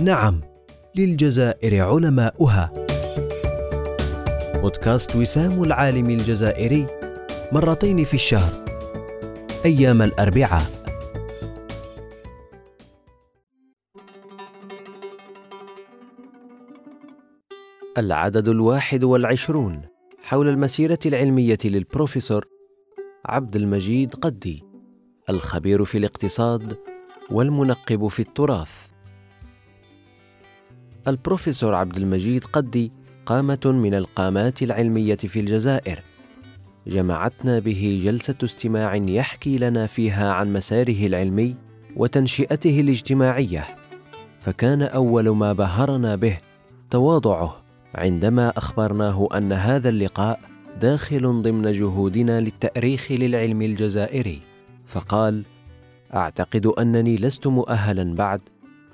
نعم للجزائر علماؤها. بودكاست وسام العالم الجزائري مرتين في الشهر أيام الأربعاء. العدد الواحد والعشرون حول المسيرة العلمية للبروفيسور عبد المجيد قدي الخبير في الاقتصاد والمنقب في التراث. البروفيسور عبد المجيد قدي قامة من القامات العلمية في الجزائر. جمعتنا به جلسة استماع يحكي لنا فيها عن مساره العلمي وتنشئته الاجتماعية. فكان أول ما بهرنا به تواضعه عندما أخبرناه أن هذا اللقاء داخل ضمن جهودنا للتأريخ للعلم الجزائري. فقال أعتقد أنني لست مؤهلا بعد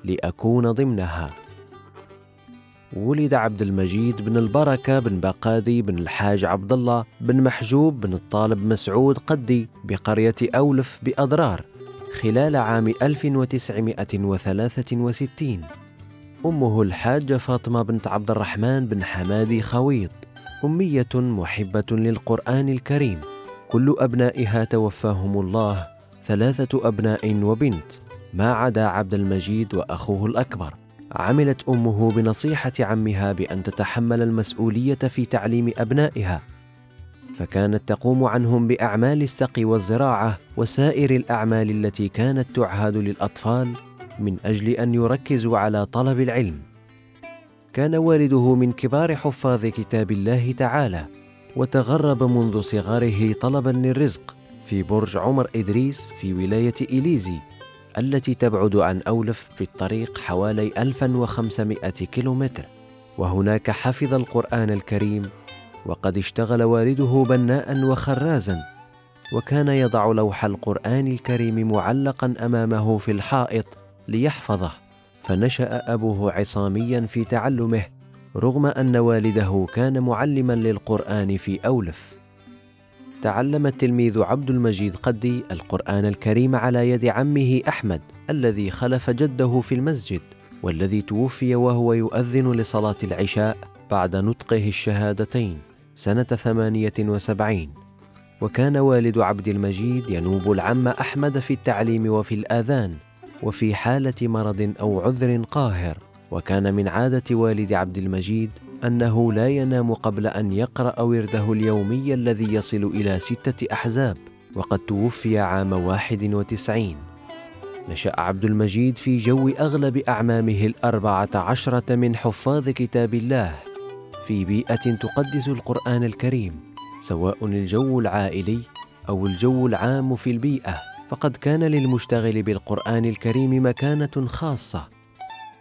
لأكون ضمنها. ولد عبد المجيد بن البركة بن بقادي بن الحاج عبد الله بن محجوب بن الطالب مسعود قدي بقرية أولف بأضرار خلال عام 1963 أمه الحاجة فاطمة بنت عبد الرحمن بن حمادي خويط. أمية محبة للقرآن الكريم. كل أبنائها توفاهم الله ثلاثة أبناء وبنت ما عدا عبد المجيد وأخوه الأكبر. عملت أمه بنصيحة عمها بأن تتحمل المسؤولية في تعليم أبنائها فكانت تقوم عنهم بأعمال السقي والزراعة وسائر الأعمال التي كانت تعهد للأطفال من أجل أن يركزوا على طلب العلم. كان والده من كبار حفاظ كتاب الله تعالى وتغرب منذ صغره طلبا للرزق في برج عمر إدريس في ولاية إليزي. التي تبعد عن أولف بالطريق حوالي 1500 كيلومتر. وهناك حفظ القرآن الكريم وقد اشتغل والده بناء وخرازا. وكان يضع لوح القرآن الكريم معلقا أمامه في الحائط ليحفظه. فنشأ أبوه عصاميا في تعلمه رغم أن والده كان معلما للقرآن في أولف. تعلم التلميذ عبد المجيد قدي القرآن الكريم على يد عمه أحمد الذي خلف جده في المسجد والذي توفي وهو يؤذن لصلاة العشاء بعد نطقه الشهادتين سنة ثمانية وسبعين. وكان والد عبد المجيد ينوب العم أحمد في التعليم وفي الآذان وفي حالة مرض أو عذر قاهر. وكان من عادة والد عبد المجيد أنه لا ينام قبل أن يقرأ ورده اليومي الذي يصل إلى ستة أحزاب وقد توفي عام واحد وتسعين. نشأ عبد المجيد في جو أغلب أعمامه الأربعة عشرة من حفاظ كتاب الله في بيئة تقدس القرآن الكريم سواء الجو العائلي أو الجو العام في البيئة فقد كان للمشتغل بالقرآن الكريم مكانة خاصة.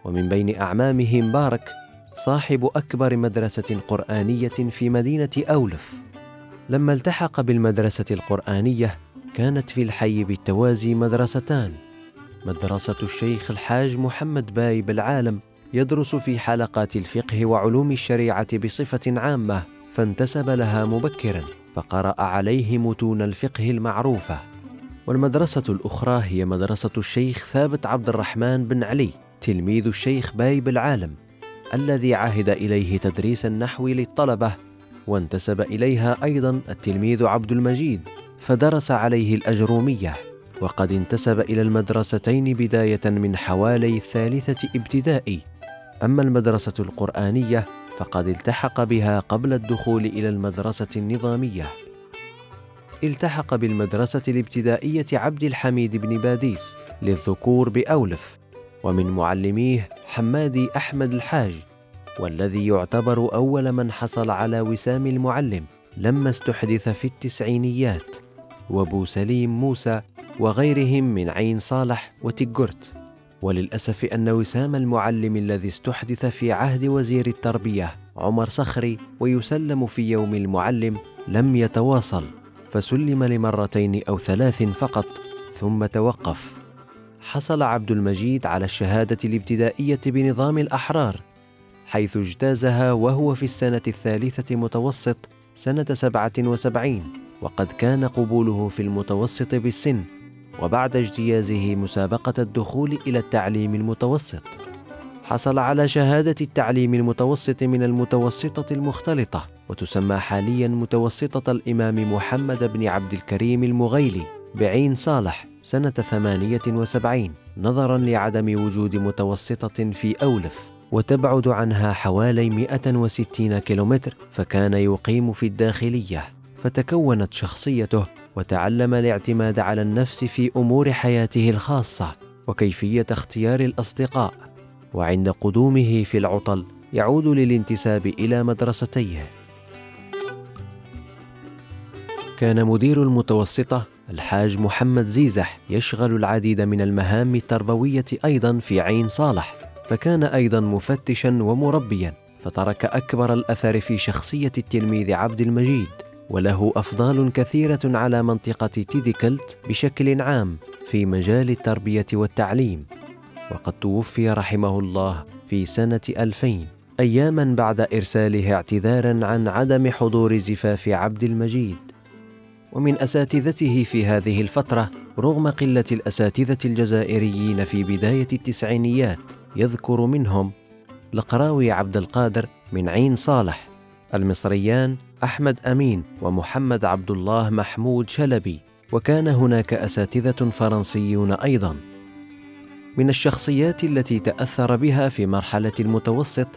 ومن بين أعمامه مبارك صاحب أكبر مدرسة قرآنية في مدينة أولف. لما التحق بالمدرسة القرآنية كانت في الحي بالتوازي مدرستان. مدرسة الشيخ الحاج محمد بايب العالم يدرس في حلقات الفقه وعلوم الشريعة بصفة عامة فانتسب لها مبكرا فقرأ عليه متون الفقه المعروفة. والمدرسة الأخرى هي مدرسة الشيخ ثابت عبد الرحمن بن علي تلميذ الشيخ بايب العالم الذي عهد إليه تدريس النحو للطلبة وانتسب إليها أيضا التلميذ عبد المجيد فدرس عليه الأجرومية وقد انتسب إلى المدرستين بداية من حوالي الثالثه ابتدائي. أما المدرسة القرآنية فقد التحق بها قبل الدخول إلى المدرسة النظامية. التحق بالمدرسة الابتدائية عبد الحميد بن باديس للذكور بأولف ومن معلميه حمادي أحمد الحاج والذي يعتبر أول من حصل على وسام المعلم لما استحدث في التسعينيات وأبو سليم موسى وغيرهم من عين صالح وتجرت. وللأسف أن وسام المعلم الذي استحدث في عهد وزير التربية عمر صخري ويسلم في يوم المعلم لم يتواصل فسلم لمرتين أو ثلاث فقط ثم توقف. حصل عبد المجيد على الشهادة الابتدائية بنظام الأحرار حيث اجتازها وهو في السنة الثالثة متوسط سنة سبعة وسبعين وقد كان قبوله في المتوسط بالسن وبعد اجتيازه مسابقة الدخول إلى التعليم المتوسط. حصل على شهادة التعليم المتوسط من المتوسطة المختلطة وتسمى حاليا متوسطة الإمام محمد بن عبد الكريم المغيلي. بعين صالح سنة ثمانية وسبعين نظرا لعدم وجود متوسطة في أولف وتبعد عنها حوالي 160 كيلومتر فكان يقيم في الداخلية. فتكونت شخصيته وتعلم الاعتماد على النفس في أمور حياته الخاصة وكيفية اختيار الأصدقاء. وعند قدومه في العطل يعود للانتساب إلى مدرستيه. كان مدير المتوسطة الحاج محمد زيزح يشغل العديد من المهام التربوية أيضا في عين صالح فكان أيضا مفتشا ومربيا فترك أكبر الأثر في شخصية التلميذ عبد المجيد وله أفضال كثيرة على منطقة تيديكلت بشكل عام في مجال التربية والتعليم. وقد توفي رحمه الله في سنة 2000 اياما بعد إرساله اعتذارا عن عدم حضور زفاف عبد المجيد. ومن أساتذته في هذه الفترة رغم قلة الأساتذة الجزائريين في بداية التسعينيات يذكر منهم القراوي عبد القادر من عين صالح المصريان أحمد أمين ومحمد عبد الله محمود شلبي وكان هناك أساتذة فرنسيون أيضا. من الشخصيات التي تأثر بها في مرحلة المتوسط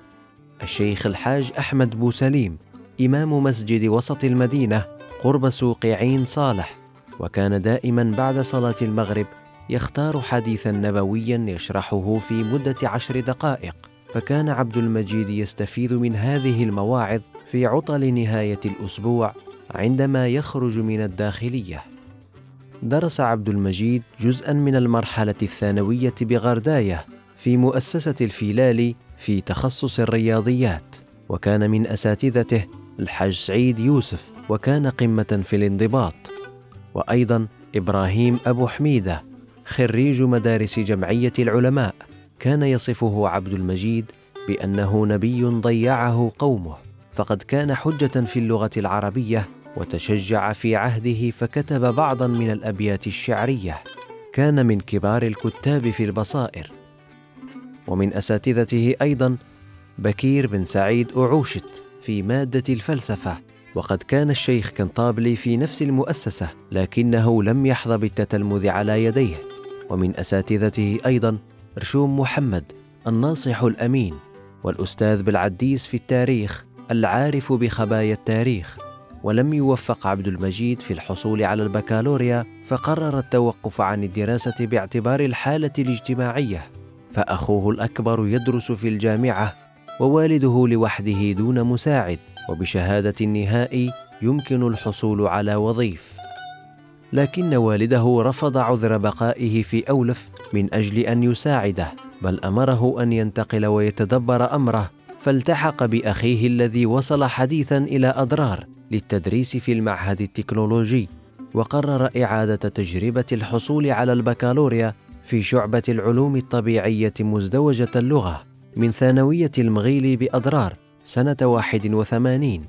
الشيخ الحاج أحمد بوسليم إمام مسجد وسط المدينة قرب سوق عين صالح وكان دائما بعد صلاة المغرب يختار حديثا نبويا يشرحه في مدة عشر دقائق. فكان عبد المجيد يستفيد من هذه المواعظ في عطل نهاية الأسبوع عندما يخرج من الداخلية. درس عبد المجيد جزءا من المرحلة الثانوية بغرداية في مؤسسة الفيلالي في تخصص الرياضيات وكان من أساتذته الحاج سعيد يوسف. وكان قمة في الانضباط. وأيضا إبراهيم أبو حميدة خريج مدارس جمعية العلماء كان يصفه عبد المجيد بأنه نبي ضيعه قومه. فقد كان حجة في اللغة العربية وتشجع في عهده فكتب بعضا من الأبيات الشعرية. كان من كبار الكتاب في البصائر. ومن أساتذته أيضا بكير بن سعيد اعوشت في مادة الفلسفة. وقد كان الشيخ كنطابلي في نفس المؤسسة لكنه لم يحظى بالتتلمذ على يديه. ومن أساتذته أيضا رشوم محمد الناصح الأمين والأستاذ بالعديس في التاريخ العارف بخبايا التاريخ. ولم يوفق عبد المجيد في الحصول على البكالوريا فقرر التوقف عن الدراسة باعتبار الحالة الاجتماعية. فأخوه الأكبر يدرس في الجامعة ووالده لوحده دون مساعد. وبشهادة النهائي يمكن الحصول على وظيف. لكن والده رفض عذر بقائه في أولف من أجل أن يساعده بل أمره أن ينتقل ويتدبر أمره فالتحق بأخيه الذي وصل حديثا إلى أضرار للتدريس في المعهد التكنولوجي وقرر إعادة تجربة الحصول على البكالوريا في شعبة العلوم الطبيعية مزدوجة اللغة من ثانوية المغيل بأضرار. سنة 81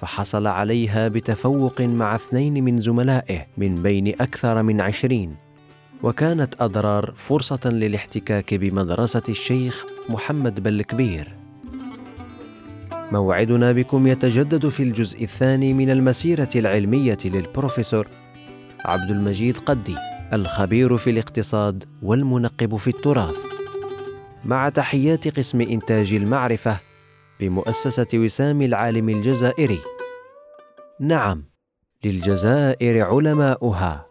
فحصل عليها بتفوق مع اثنين من زملائه من بين أكثر من عشرين وكانت أضرار فرصة للاحتكاك بمدرسة الشيخ محمد بلكبير موعدنا بكم يتجدد في الجزء الثاني من المسيرة العلمية للبروفيسور عبد المجيد قدي الخبير في الاقتصاد والمنقب في التراث. مع تحيات قسم إنتاج المعرفة بمؤسسة وسام العالم الجزائري. نعم للجزائر علماؤها.